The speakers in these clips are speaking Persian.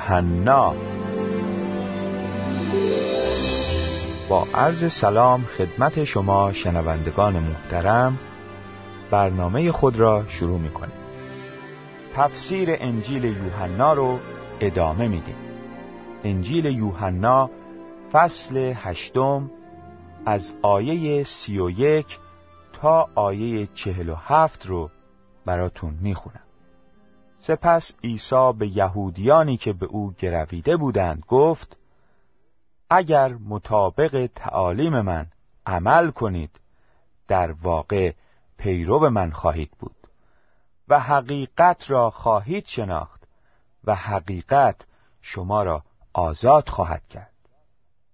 یوحنا با عرض سلام خدمت شما شنوندگان محترم برنامه خود را شروع می کنیم تفسیر انجیل یوحنا رو ادامه میدیم. انجیل یوحنا فصل هشتم از آیه سی و یک تا آیه چهل و هفت رو براتون می‌خونم. سپس عیسی به یهودیانی که به او گرویده بودند گفت اگر مطابق تعالیم من عمل کنید در واقع پیرو من خواهید بود و حقیقت را خواهید شناخت و حقیقت شما را آزاد خواهد کرد.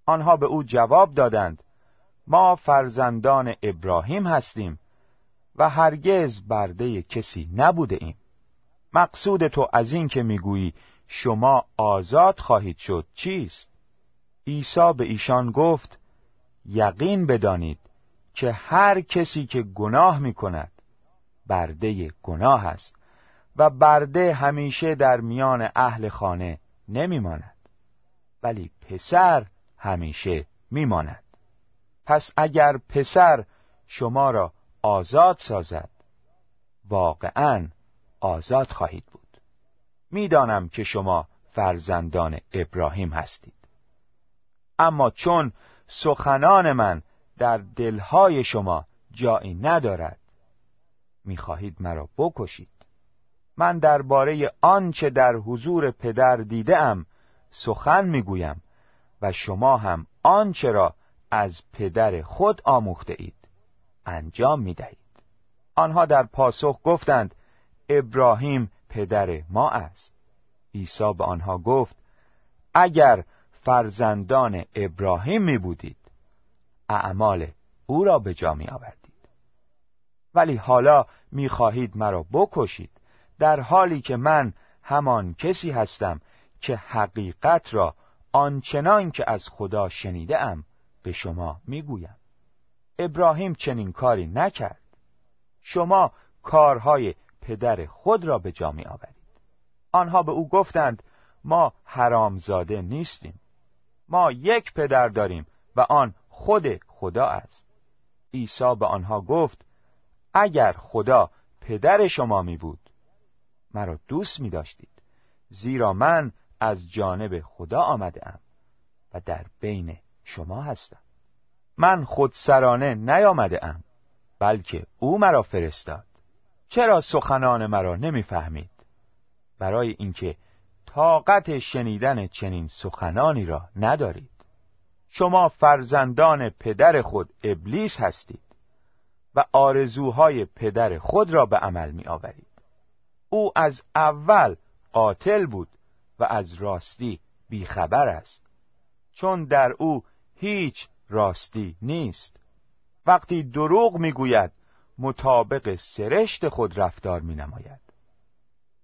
آنها به او جواب دادند ما فرزندان ابراهیم هستیم و هرگز برده کسی نبوده ایم. مقصود تو از این که می‌گویی شما آزاد خواهید شد چیست؟ عیسی به ایشان گفت یقین بدانید که هر کسی که گناه می کند برده گناه است و برده همیشه در میان اهل خانه نمی ماند ولی پسر همیشه می ماند پس اگر پسر شما را آزاد سازد واقعا آزاد خواهید بود. می‌دانم که شما فرزندان ابراهیم هستید. اما چون سخنان من در دلهای شما جایی ندارد می‌خواهید مرا بکشید. من درباره آنچه در حضور پدر دیدم سخن می‌گویم و شما هم آنچه را از پدر خود آموخته اید انجام می دهید. آنها در پاسخ گفتند ابراهیم پدر ما است. عیسی به آنها گفت اگر فرزندان ابراهیم می بودید اعمال او را به جا می آوردید. ولی حالا می خواهید مرا بکشید در حالی که من همان کسی هستم که حقیقت را آنچنان که از خدا شنیده ام به شما می‌گویم ابراهیم چنین کاری نکرد. شما کارهای پدر خود را به جا می آورید آنها به او گفتند ما حرامزاده نیستیم. ما یک پدر داریم و آن خود خدا است. عیسی به آنها گفت اگر خدا پدر شما می بود مرا دوست می داشتید زیرا من از جانب خدا آمده ام و در بین شما هستم. من خود سرانه نیامده ام بلکه او مرا فرستاد. چرا سخنان مرا نمی‌فهمید؟ برای اینکه طاقت شنیدن چنین سخنانی را ندارید. شما فرزندان پدر خود ابلیس هستید و آرزوهای پدر خود را به عمل می آورید او از اول قاتل بود و از راستی بیخبر است چون در او هیچ راستی نیست. وقتی دروغ می‌گوید مطابق سرشت خود رفتار می نماید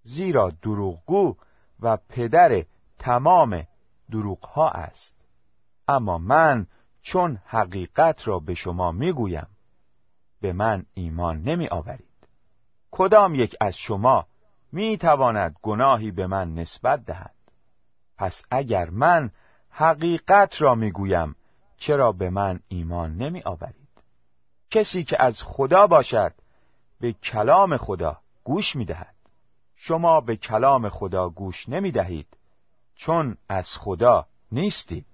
زیرا دروغگو و پدر تمام دروغها است. اما من چون حقیقت را به شما می‌گویم به من ایمان نمی آورید کدام یک از شما می تواند گناهی به من نسبت دهد؟ پس اگر من حقیقت را می‌گویم چرا به من ایمان نمی آورید کسی که از خدا باشد به کلام خدا گوش می دهد شما به کلام خدا گوش نمی دهید چون از خدا نیستید.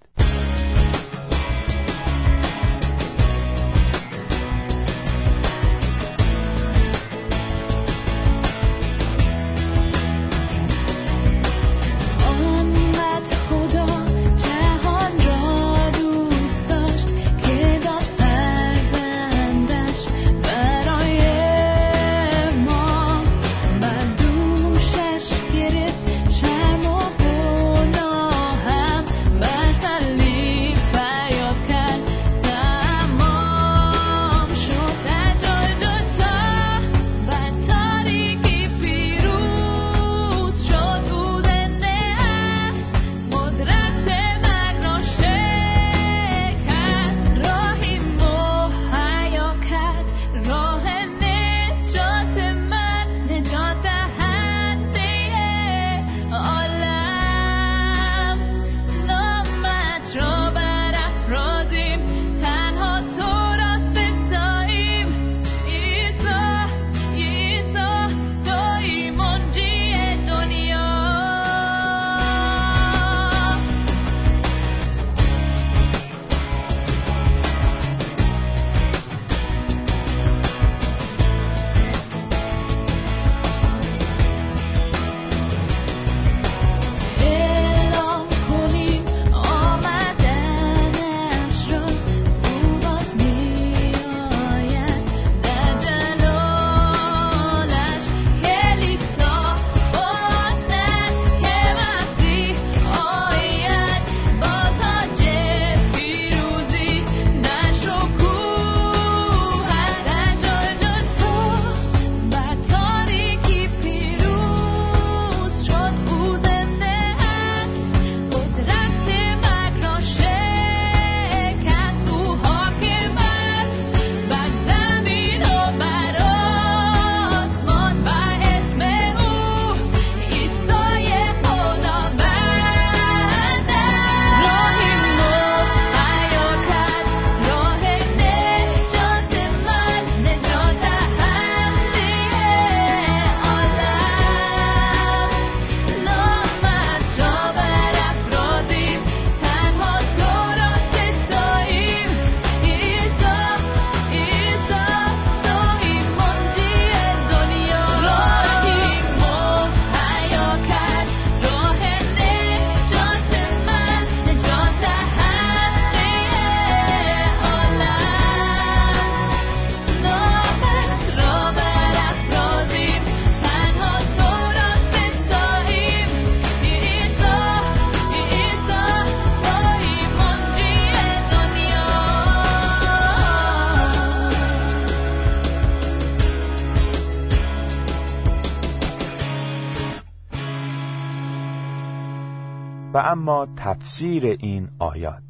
تفسیر این آیات.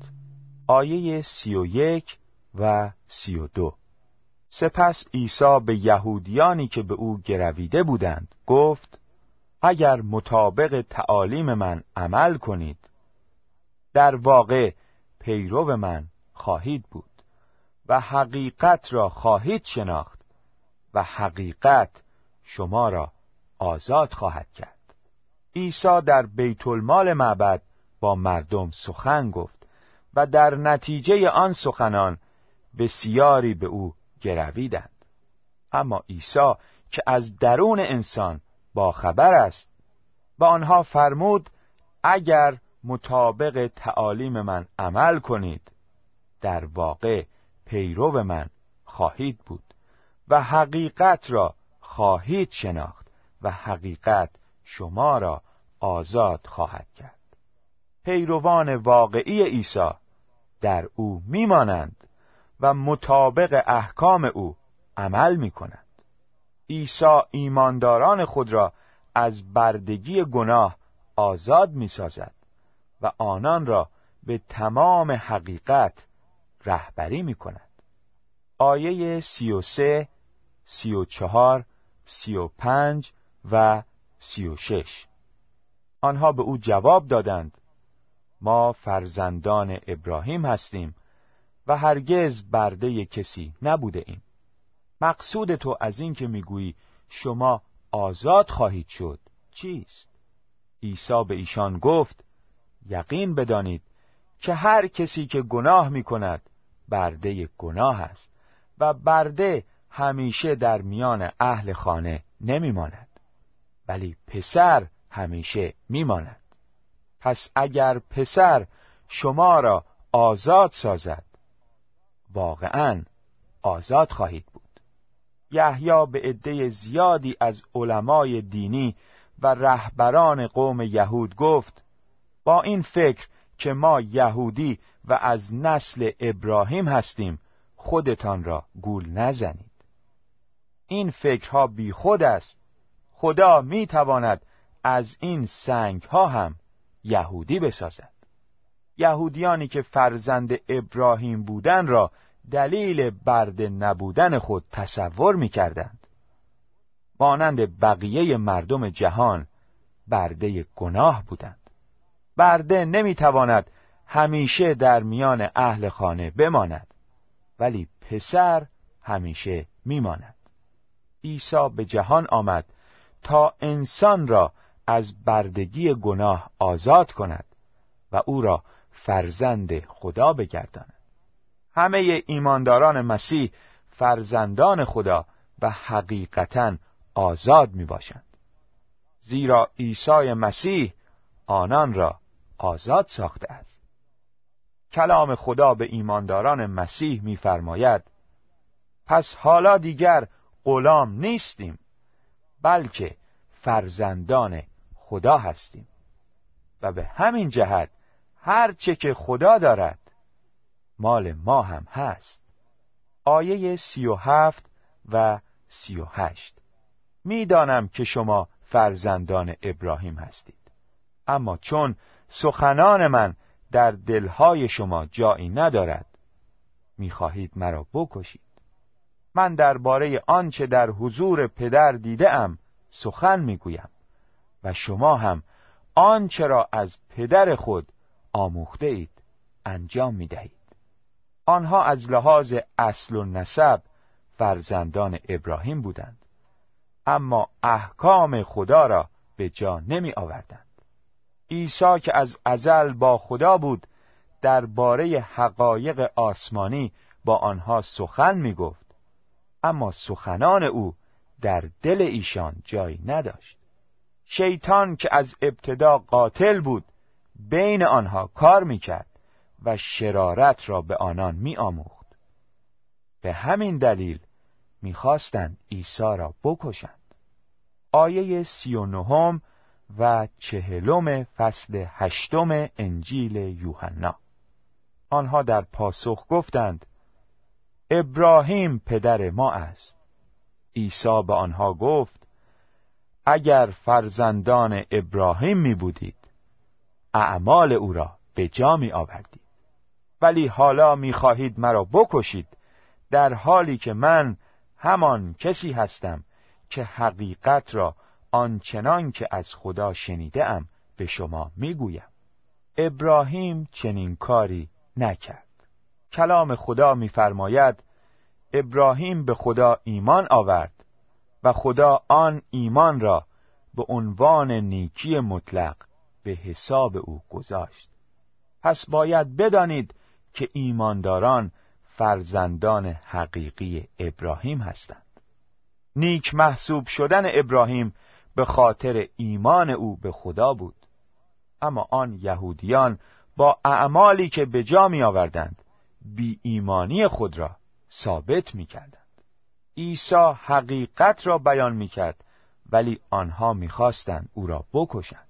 آیه سی و یک و سی و دو. سپس عیسی به یهودیانی که به او گرویده بودند گفت اگر مطابق تعالیم من عمل کنید در واقع پیرو من خواهید بود و حقیقت را خواهید شناخت و حقیقت شما را آزاد خواهد کرد. عیسی در بیت المال معبد با مردم سخن گفت و در نتیجه آن سخنان بسیاری به او گرویدند. اما عیسی که از درون انسان با خبر است به آنها فرمود اگر مطابق تعالیم من عمل کنید در واقع پیرو من خواهید بود و حقیقت را خواهید شناخت و حقیقت شما را آزاد خواهد کرد. پیروان واقعی عیسی در او میمانند و مطابق احکام او عمل می کنند عیسی ایمانداران خود را از بردگی گناه آزاد می سازد و آنان را به تمام حقیقت رهبری می کند آیه سی و سه سی و چهار سی و پنج و سی و شش. آنها به او جواب دادند ما فرزندان ابراهیم هستیم و هرگز برده کسی نبوده ایم مقصود تو از این که می‌گویی شما آزاد خواهید شد چیست؟ عیسی به ایشان گفت یقین بدانید که هر کسی که گناه می کند برده گناه است و برده همیشه در میان اهل خانه نمی ماند ولی پسر همیشه می ماند پس اگر پسر شما را آزاد سازد واقعا آزاد خواهید بود. یحیی به عده زیادی از علمای دینی و رهبران قوم یهود گفت با این فکر که ما یهودی و از نسل ابراهیم هستیم خودتان را گول نزنید. این فکرها بی خود است. خدا می تواند از این سنگ ها هم یهودی بسازد یهودیانی که فرزند ابراهیم بودن را دلیل برده نبودن خود تصور می کردند. مانند بقیه مردم جهان برده گناه بودند. برده نمی تواند همیشه در میان اهل خانه بماند ولی پسر همیشه میماند. عیسی به جهان آمد تا انسان را از بردگی گناه آزاد کند و او را فرزند خدا بگرداند. همه ایمانداران مسیح فرزندان خدا و حقیقتا آزاد می باشند. زیرا عیسی مسیح آنان را آزاد ساخته است. کلام خدا به ایمانداران مسیح می‌فرماید پس حالا دیگر غلام نیستیم بلکه فرزندان خدا هستیم. و به همین جهت هر چه که خدا دارد مال ما هم هست. آیه سی و هفت و سی و هشت. می‌دانم که شما فرزندان ابراهیم هستید. اما چون سخنان من در دلهای شما جایی ندارد می‌خواهید مرا بکشید. من درباره آنچه در حضور پدر دیده ام سخن می‌گویم. و شما هم آنچه را از پدر خود آموخته اید انجام می دهید. آنها از لحاظ اصل و نسب فرزندان ابراهیم بودند اما احکام خدا را به جا نمی آوردند عیسی که از ازل با خدا بود درباره حقایق آسمانی با آنها سخن می گفت اما سخنان او در دل ایشان جای نداشت شیطان که از ابتدا قاتل بود بین آنها کار می کرد و شرارت را به آنان می آموخت. به همین دلیل می‌خواستند عیسی را بکشند. آیه سی و نهم و چهلم فصل هشتم انجیل یوحنا آنها در پاسخ گفتند ابراهیم پدر ما است عیسی به آنها گفت اگر فرزندان ابراهیم می بودید اعمال او را به جا می آوردید. ولی حالا می خواهید مرا بکشید در حالی که من همان کسی هستم که حقیقت را آنچنان که از خدا شنیده ام به شما می‌گویم ابراهیم چنین کاری نکرد. کلام خدا میفرماید ابراهیم به خدا ایمان آورد خدا آن ایمان را به عنوان نیکی مطلق به حساب او گذاشت. پس باید بدانید که ایمانداران فرزندان حقیقی ابراهیم هستند. نیک محسوب شدن ابراهیم به خاطر ایمان او به خدا بود. اما آن یهودیان با اعمالی که به جا می آوردند بی ایمانی خود را ثابت می کردند عیسی حقیقت را بیان می کرد ولی آنها می‌خواستند او را بکشند.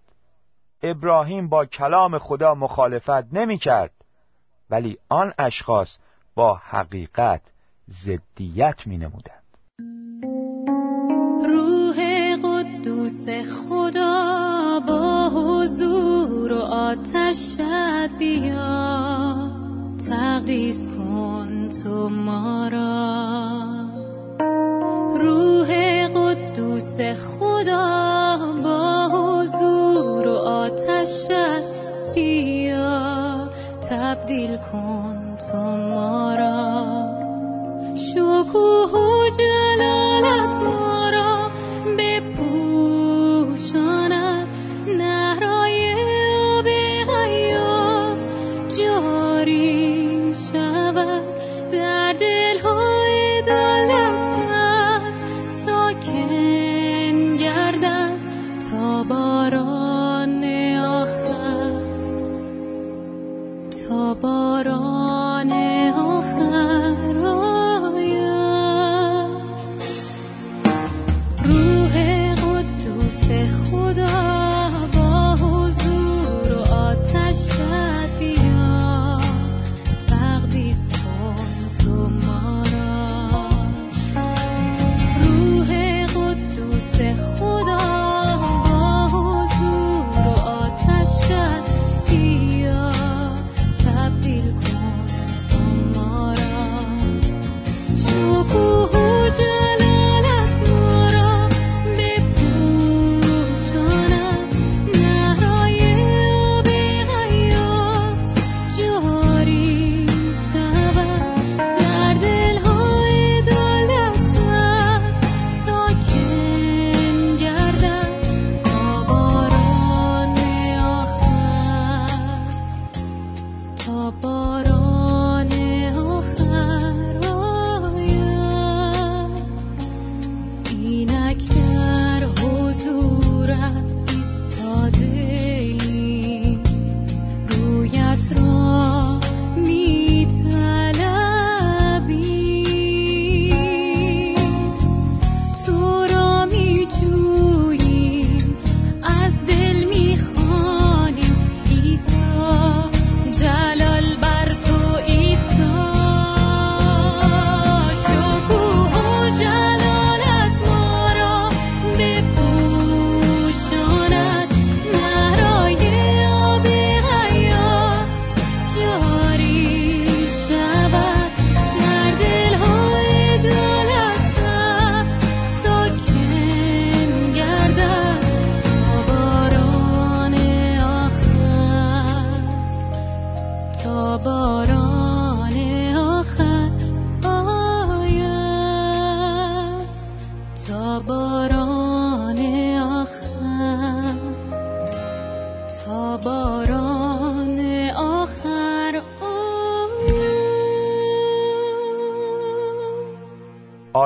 ابراهیم با کلام خدا مخالفت نمی کرد ولی آن اشخاص با حقیقت زدیت می نمودند روح قدوس خدا با حضور و آتشت بیا تقدیس کن تو ما را. قدوس خدا با حضور و آتشت بیا. تبدیل کن تو ما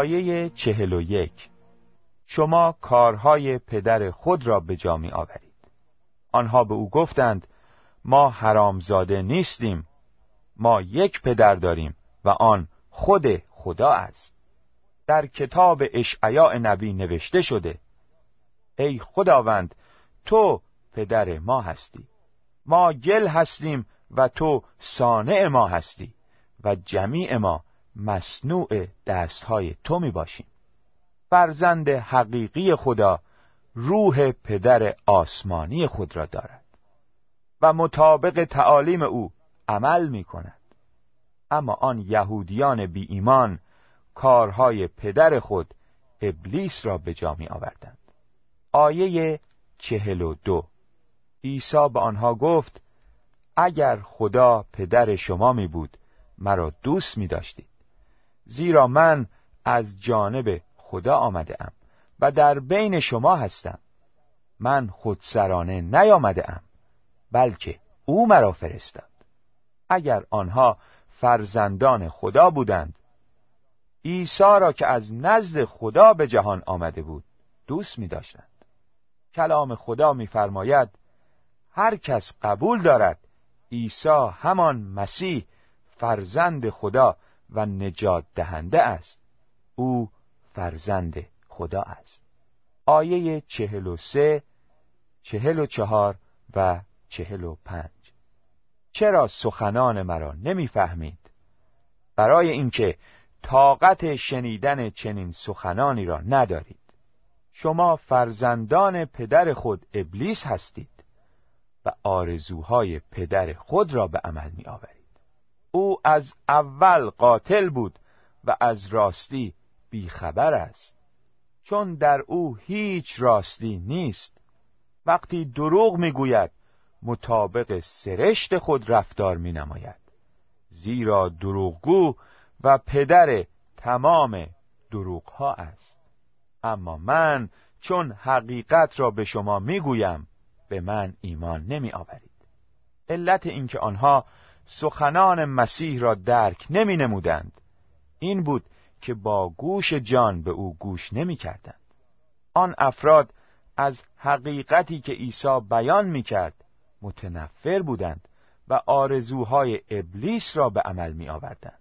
آیه چهل و یک. شما کارهای پدر خود را به جا می آورید. آنها به او گفتند ما حرامزاده نیستیم. ما یک پدر داریم و آن خود خدا است. در کتاب اشعیا نبی نوشته شده ای خداوند تو پدر ما هستی. ما گل هستیم و تو صانع ما هستی و جمیع ما مصنوع دستهای تو می باشیم فرزند حقیقی خدا روح پدر آسمانی خود را دارد و مطابق تعالیم او عمل می کند اما آن یهودیان بی ایمان کارهای پدر خود ابلیس را به جا می آوردند آیه چهل و دو. عیسی به آنها گفت اگر خدا پدر شما می بود مرا دوست می داشتید زیرا من از جانب خدا آمده ام و در بین شما هستم. من خودسرانه نیامده ام بلکه او مرا فرستاد. اگر آنها فرزندان خدا بودند عیسی را که از نزد خدا به جهان آمده بود دوست می داشتند کلام خدا میفرماید هر کس قبول دارد عیسی همان مسیح فرزند خدا و نجات دهنده است. او فرزند خدا است. آیه چهل و سه چهل و چهار و چهل و پنج. چرا سخنان مرا نمی‌فهمید؟ برای اینکه طاقت شنیدن چنین سخنانی را ندارید. شما فرزندان پدر خود ابلیس هستید و آرزوهای پدر خود را به عمل می آورید از اول قاتل بود و از راستی بیخبر است. چون در او هیچ راستی نیست. وقتی دروغ می‌گوید مطابق سرشت خود رفتار می نماید زیرا دروغگو و پدر تمام دروغها است. اما من چون حقیقت را به شما می‌گویم به من ایمان نمی آورید علت اینکه آنها سخنان مسیح را درک نمی نمودند این بود که با گوش جان به او گوش نمی کردند. آن افراد از حقیقتی که عیسی بیان می کرد متنفر بودند و آرزوهای ابلیس را به عمل می آوردند.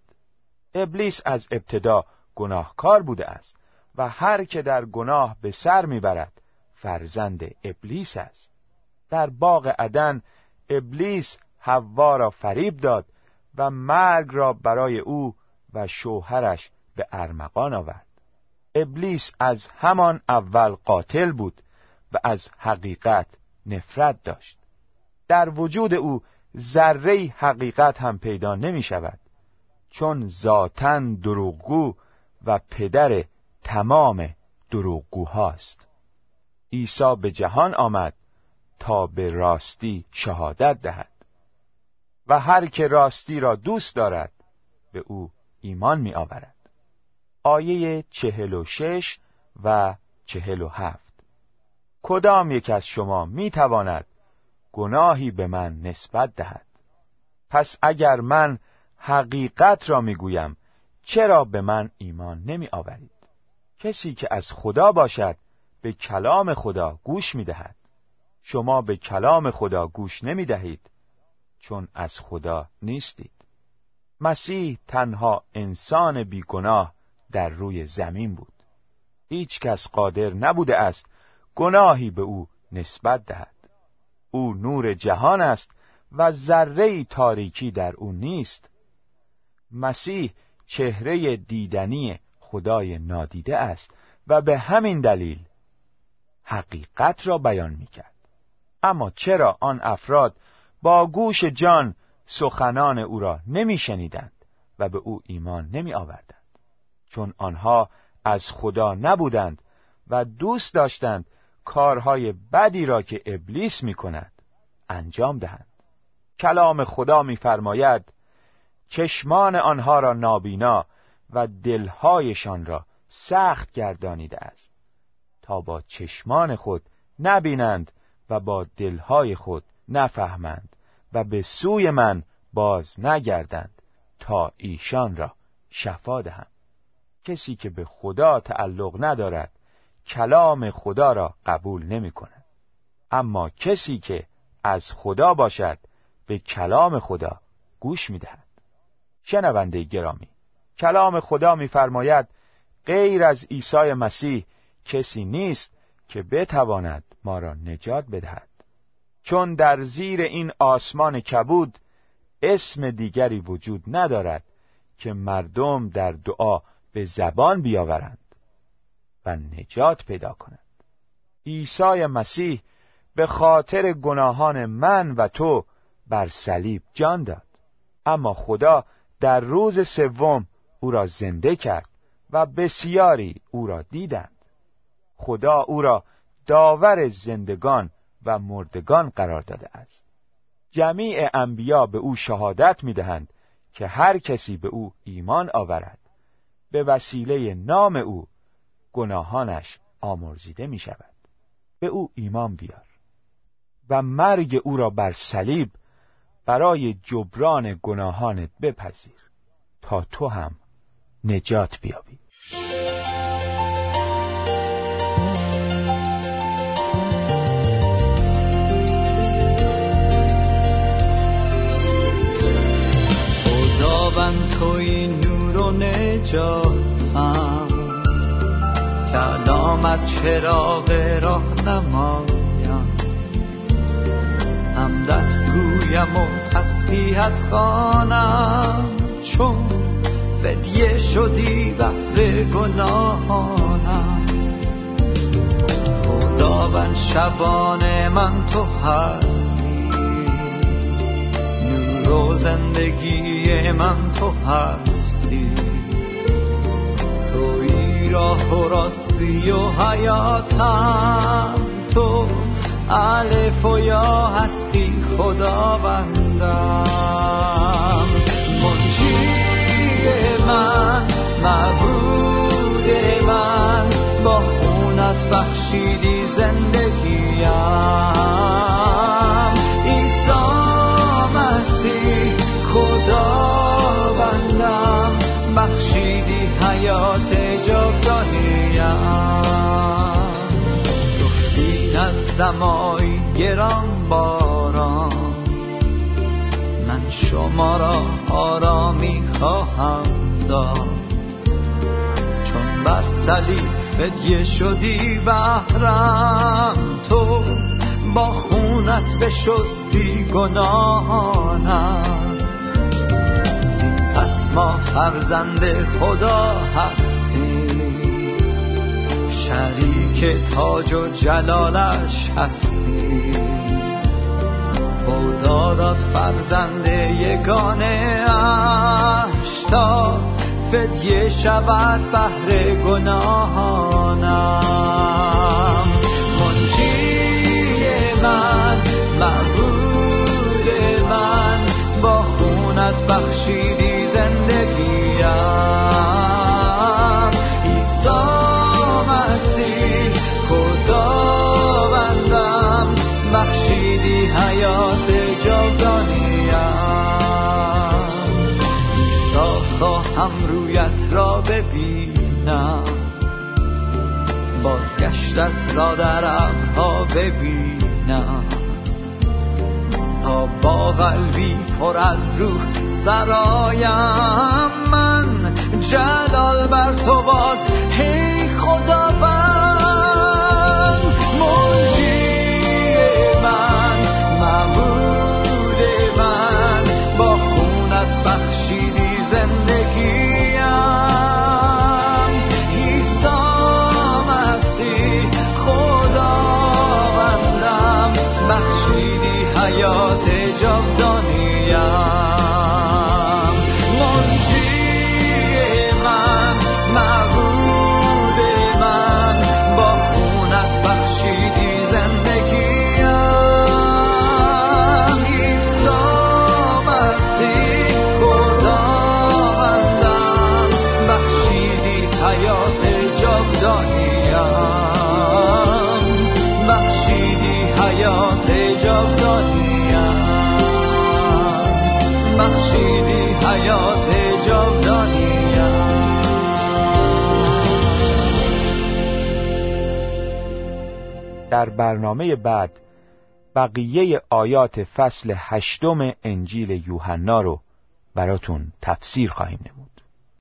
ابلیس از ابتدا گناهکار بوده است و هر که در گناه به سر می‌برد فرزند ابلیس است در باغ عدن ابلیس حوا را فریب داد و مرگ را برای او و شوهرش به ارمغان آورد. ابلیس از همان اول قاتل بود و از حقیقت نفرت داشت. در وجود او ذره حقیقت هم پیدا نمی شود چون ذاتا دروغگو و پدر تمام دروغگوهاست. عیسی به جهان آمد تا به راستی شهادت دهد. و هر که راستی را دوست دارد به او ایمان می آورد آیه چهل و شش و چهل و هفت. کدام یک از شما می تواند گناهی به من نسبت دهد؟ پس اگر من حقیقت را می گویم چرا به من ایمان نمی آورید کسی که از خدا باشد به کلام خدا گوش می دهد شما به کلام خدا گوش نمی دهید چون از خدا نیستید. مسیح تنها انسان بیگناه در روی زمین بود. هیچ کس قادر نبوده است گناهی به او نسبت دهد. او نور جهان است و ذره تاریکی در او نیست. مسیح چهره دیدنی خدای نادیده است و به همین دلیل حقیقت را بیان می کرد. اما چرا آن افراد با گوش جان سخنان او را نمی شنیدند و به او ایمان نمی آوردند چون آنها از خدا نبودند و دوست داشتند کارهای بدی را که ابلیس می کند انجام دهند. کلام خدا میفرماید چشمان آنها را نابینا و دلهایشان را سخت گردانیده است. تا با چشمان خود نبینند و با دلهای خود نفهمند. و به سوی من باز نگردند تا ایشان را شفا دهم. کسی که به خدا تعلق ندارد کلام خدا را قبول نمی کند. اما کسی که از خدا باشد به کلام خدا گوش می دهد. شنونده گرامی کلام خدا میفرماید غیر از عیسی مسیح کسی نیست که بتواند ما را نجات بدهد. چون در زیر این آسمان کبود اسم دیگری وجود ندارد که مردم در دعا به زبان بیاورند و نجات پیدا کنند. عیسی مسیح به خاطر گناهان من و تو بر صلیب جان داد. اما خدا در روز سوم او را زنده کرد و بسیاری او را دیدند. خدا او را داور زندگان و مردگان قرار داده است. جمیع انبیا به او شهادت می‌دهند که هر کسی به او ایمان آورد. به وسیله نام او گناهانش آمرزیده می شود به او ایمان بیار و مرگ او را بر صلیب برای جبران گناهانت بپذیر تا تو هم نجات بیابی. نجاتم کلامت چراغ راه نمایم. همدت گویم و تسبیحت خانم چون فدیه شدی بهر گناهانم. خداوند شبان من تو هستی نور و زندگی من تو هستی. راه و راستی و حیاتم تو الف و یا هستی خداوندم. منجی من معبود من با خونت بخشیدی زندگیم نزدمایی گران باران. من شما را آرامی خواهم داد. چون بر صلیب فدیه شدی بهرم تو با خونت بشستی گناهانم. زین پس ما فرزند خدا هستیم. شریک تاج و جلالش هستی. خدا داد فرزند یگانه اش تا فدیه شود بهر گناهانم بازگشتت را در ابرها ببینم. تا با قلبی پر از روح سرایم من جلال بر تو باد برنامه بعد بقیه آیات فصل هشتم انجیل یوحنا رو براتون تفسیر خواهیم نمود.